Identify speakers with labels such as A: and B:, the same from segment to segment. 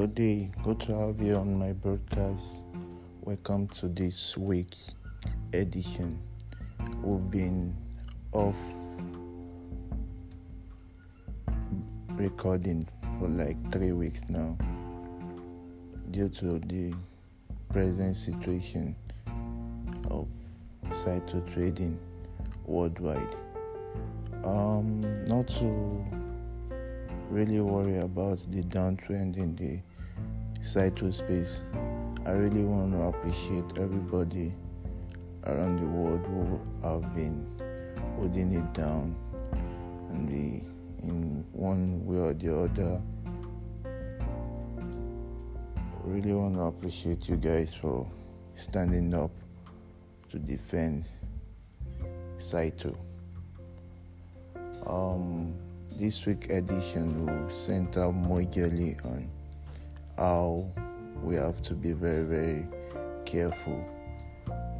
A: Good day. Good to have you on my broadcast. Welcome to this week's edition. We've been off recording for like three weeks now due to the present situation of cyto trading worldwide. Um, not to really worry about the downtrend in the cyto space. I really want to appreciate everybody around the world who have been holding it down and the in one way or the other. Really want to appreciate you guys for standing up to defend Cyto. Um, this week edition will center majorly on how we have to be very very careful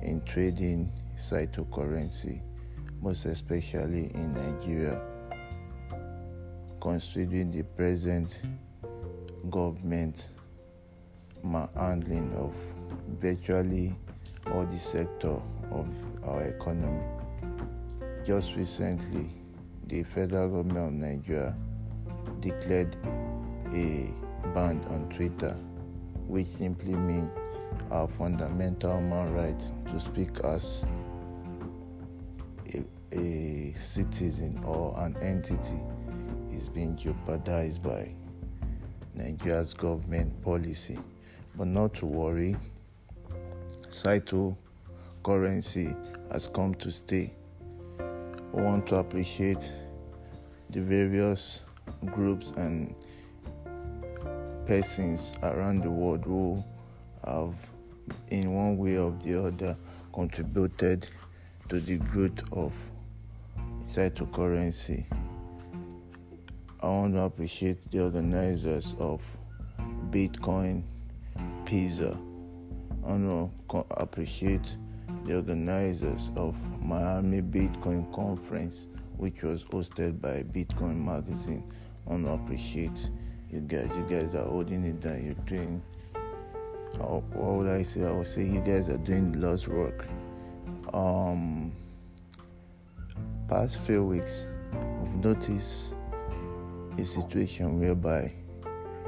A: in trading cytocurrency, most especially in Nigeria, considering the present government handling of virtually all the sector of our economy. Just recently, the federal government of Nigeria declared a ban on Twitter, which simply means our fundamental human right to speak as a, a citizen or an entity is being jeopardized by Nigeria's government policy. But not to worry, Cyto currency has come to stay I want to appreciate the various groups and persons around the world who have, in one way or the other, contributed to the growth of cytocurrency. I want to appreciate the organizers of Bitcoin Pizza. I want to appreciate the organizers of Miami Bitcoin Conference, which was hosted by Bitcoin Magazine. I want to appreciate you guys. You guys are holding it down. You're doing, what would I say? I would say you guys are doing lots of work. Um, past few weeks, we've noticed a situation whereby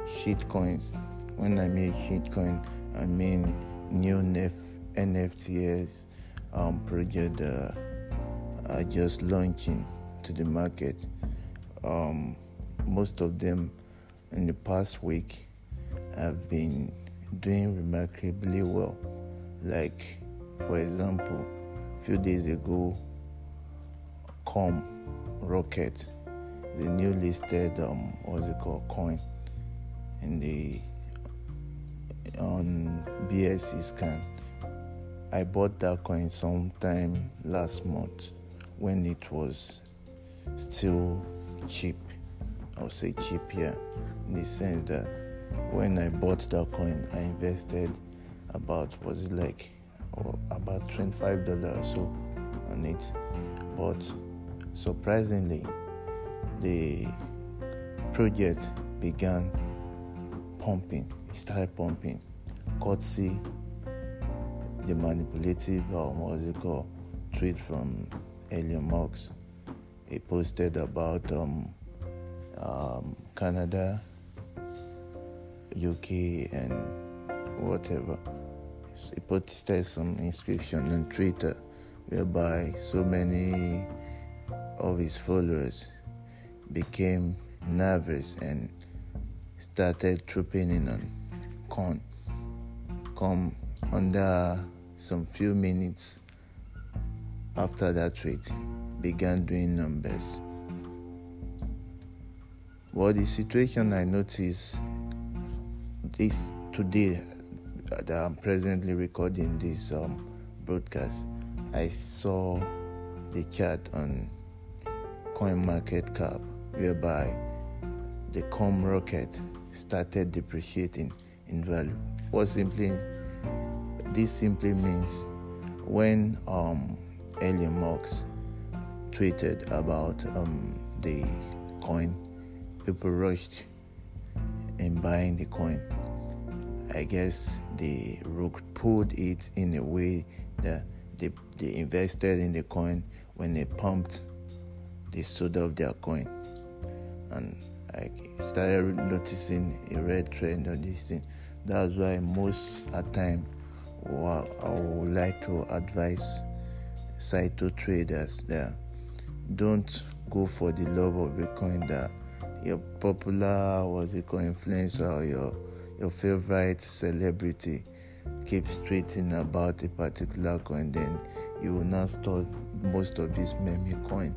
A: shitcoins, when I mean shitcoin, I mean new NF NFTs um, project are just launching to the market. Um, most of them in the past week I've been doing remarkably well. Like, for example, a few days ago, Com Rocket, the new listed um, what's it called coin in the on BSC scan I bought that coin sometime last month when it was still cheap. I'll say cheap here in the sense that when I bought that coin, I invested about was it like oh, about twenty five dollars or so on it. But surprisingly, the project began pumping. It started pumping, courtesy the manipulative or um, what's it called tweet from Elon Musk. He posted about um, um, Canada, UK, and whatever. He posted some inscription on Twitter whereby so many of his followers became nervous and started trooping in on con come under some few minutes after that tweet began doing numbers. Well, the situation I noticed is today that I'm presently recording this um, broadcast. I saw the chart on Coin Market Cap whereby the CumRocket started depreciating in value. What simply this simply means when um, Elon Musk tweeted about um, the coin, people rushed in buying the coin. I guess they rug pulled it in a way that they, they invested in the coin when they pumped they sold off their coin and I started noticing a red trend on this thing. That's why most at time well, I would like to advise Saito traders that don't go for the love of a coin that your popular was it called influencer or your your favorite celebrity keeps tweeting about a particular coin then you will not store most of this meme coin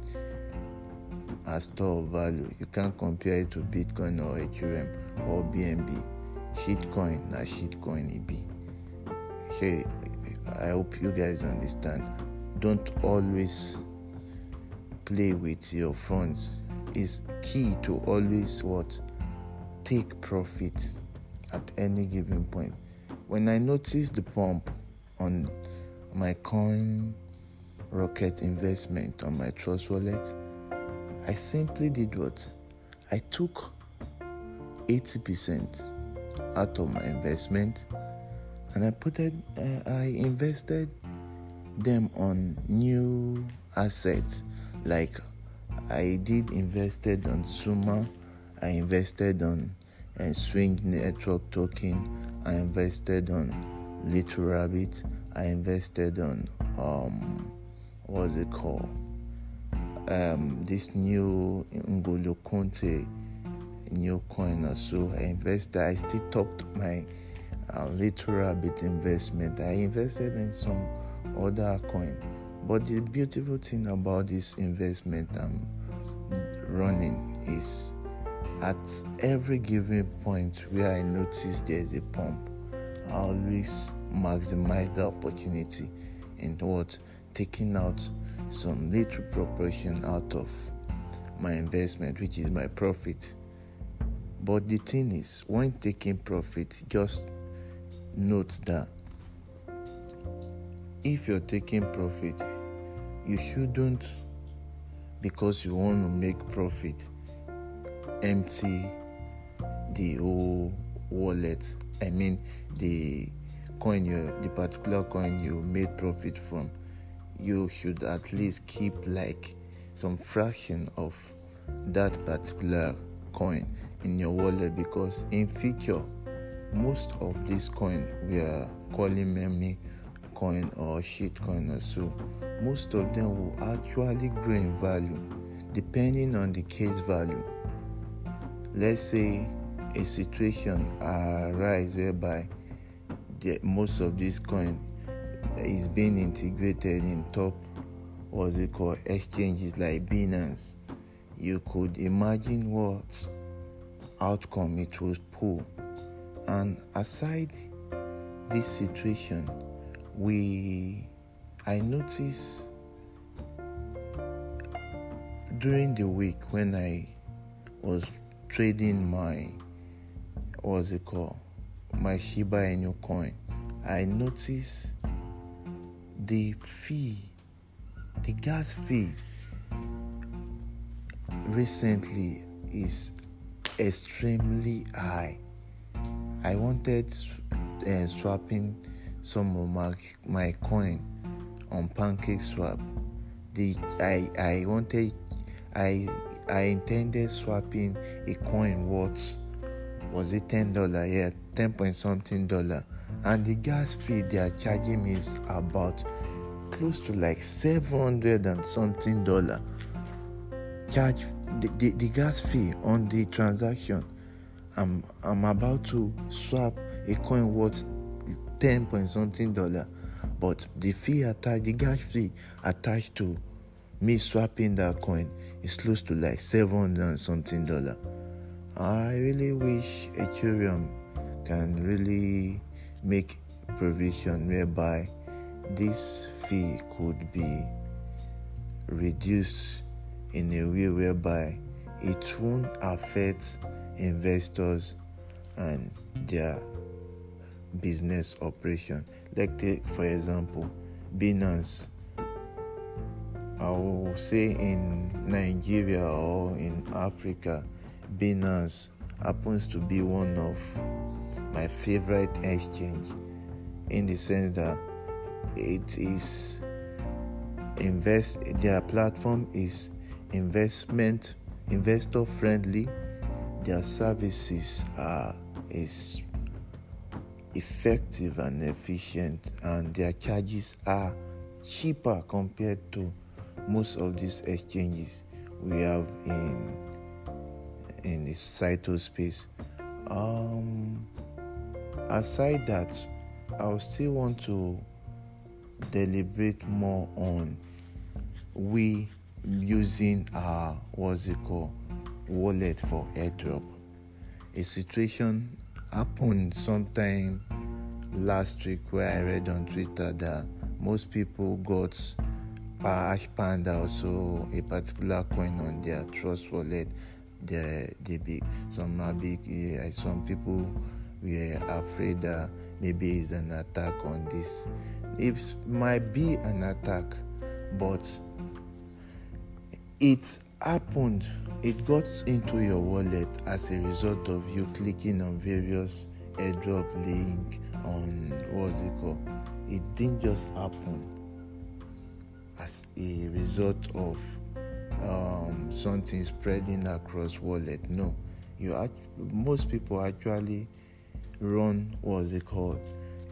A: as store of value. You can't compare it to Bitcoin or Ethereum or BNB. Shitcoin, na shitcoin it be. Okay, I hope you guys understand. Don't always play with your funds. It's key to always what take profit at any given point. When I noticed the pump on my coin rocket investment on my trust wallet, I simply did what? I took 80% out of my investment and I put it, uh, I invested them on new assets like I did invested on Suma, I invested on uh, Swing Network Token, I invested on Little Rabbit, I invested on um, what's it called? um, this new N'Golo Kanté new coin or so. I invested. I still topped my uh, Little Rabbit investment. I invested in some other coin. But the beautiful thing about this investment I'm running is at every given point where I notice there's a pump, I always maximize the opportunity in what taking out some little proportion out of my investment, which is my profit. But the thing is, when taking profit, just note that if you're taking profit, you shouldn't, because you want to make profit, empty the whole wallet. I mean, the coin you, the particular coin you made profit from you should at least keep like some fraction of that particular coin in your wallet because in future most of this coin we are calling meme coin or shit coin or so most of them will actually grow in value depending on the case value let's say a situation arise whereby the, most of this coin is being integrated in top what's it called exchanges like Binance, you could imagine what outcome it will pull. And aside this situation, we I noticed during the week when I was trading my what's it called my Shiba Inu coin, I noticed the fee, the gas fee recently is extremely high. I wanted uh, swapping some of my, my coin on Pancake Swap. The I I wanted I I intended swapping a coin worth was it ten dollar? Yeah, ten point something dollar and the gas fee they are charging me is about close to like 700 and something dollar charge the, the, the gas fee on the transaction i'm i'm about to swap a coin worth 10 point something dollar but the fee attached the gas fee attached to me swapping that coin is close to like 700 and something dollar. I really wish ethereum can really make provision whereby this fee could be reduced in a way whereby it won't affect investors and their business operation. Like take for example, Binance. I will say in Nigeria or in Africa, Binance happens to be one of my favorite exchange in the sense that it is invest their platform is investment investor friendly their services are is effective and efficient and their charges are cheaper compared to most of these exchanges we have in in the societal space um, aside that i still want to deliberate more on we using our what's it called wallet for airdrop. A situation happened sometime last week where I read on Twitter that most people got Ash Panda also a particular coin on their trust wallet. They, they big some are big yeah, some people were afraid that maybe it's an attack on this. It might be an attack, but it happened? It got into your wallet as a result of you clicking on various airdrop link on what's it called? It didn't just happen as a result of um, something spreading across wallet. No. You act- most people actually run what's it called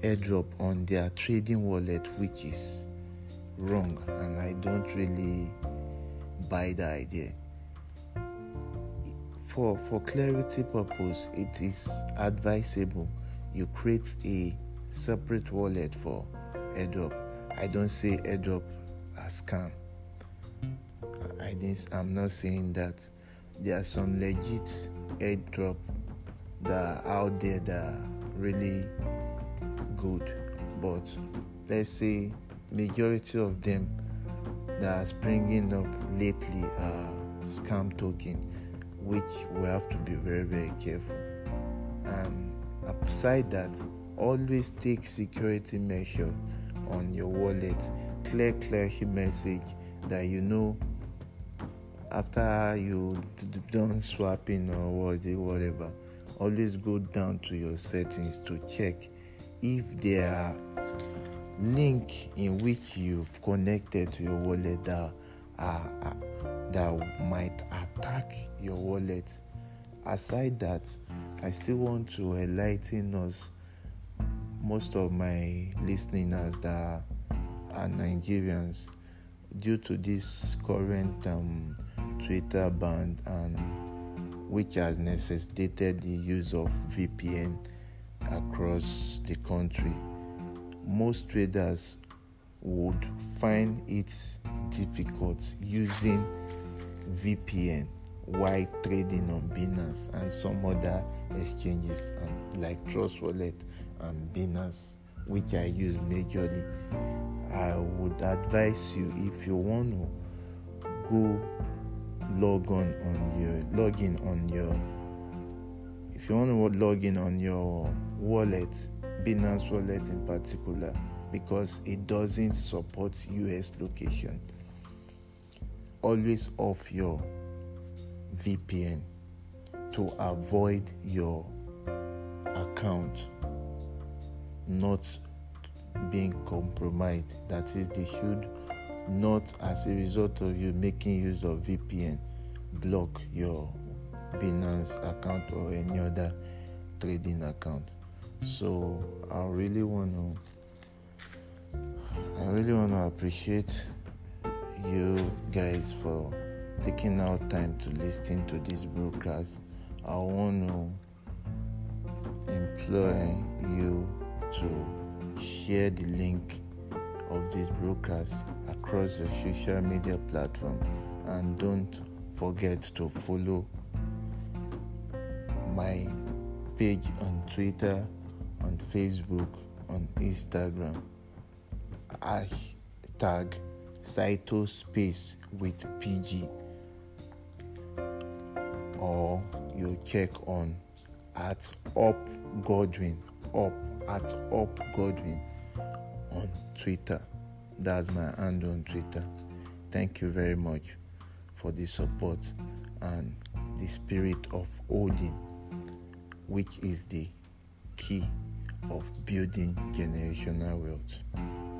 A: airdrop on their trading wallet which is wrong. And i don't really buy the idea. For for clarity purpose it is advisable. You create a separate wallet for airdrop i don't say airdrop as scam. I didn't i'm not saying that. There are some legit airdrop that are out there that are really good but let's say majority of them that are springing up lately are scam token which we have to be very very careful. And aside that always take security measure on your wallet. Clear clear message that you know after you done swapping or whatever always go down to your settings to check if there are link in which you've connected to your wallet that are, are that might attack your wallet. Aside that, I still want to enlighten us, most of my listeners that are Nigerians, due to this current um, Twitter ban and which has necessitated the use of VPN across the country. Most traders would find it difficult using VPN while trading on Binance and some other exchanges like Trust Wallet and Binance, which I use majorly. I would advise you if you want to go log on on your login on your if you want to log in on your wallet binance wallet in particular because it doesn't support us location always off your vpn to avoid your account not being compromised that is they should not as a result of you making use of VPN block your Binance account or any other trading account. So I really want to I really want to appreciate you guys for taking out time to listen to this broadcast. I want to implore you to share the link of this broadcast across your social media platform and don't forget to follow my page on Twitter, on Facebook, on Instagram. Hashtag Saito Space with PG. Or you check on at Up Godwin, Up at Up Godwin on Twitter. That's my hand on Twitter. Thank you very much for the support and the spirit of Odin, which is the key of building generational wealth.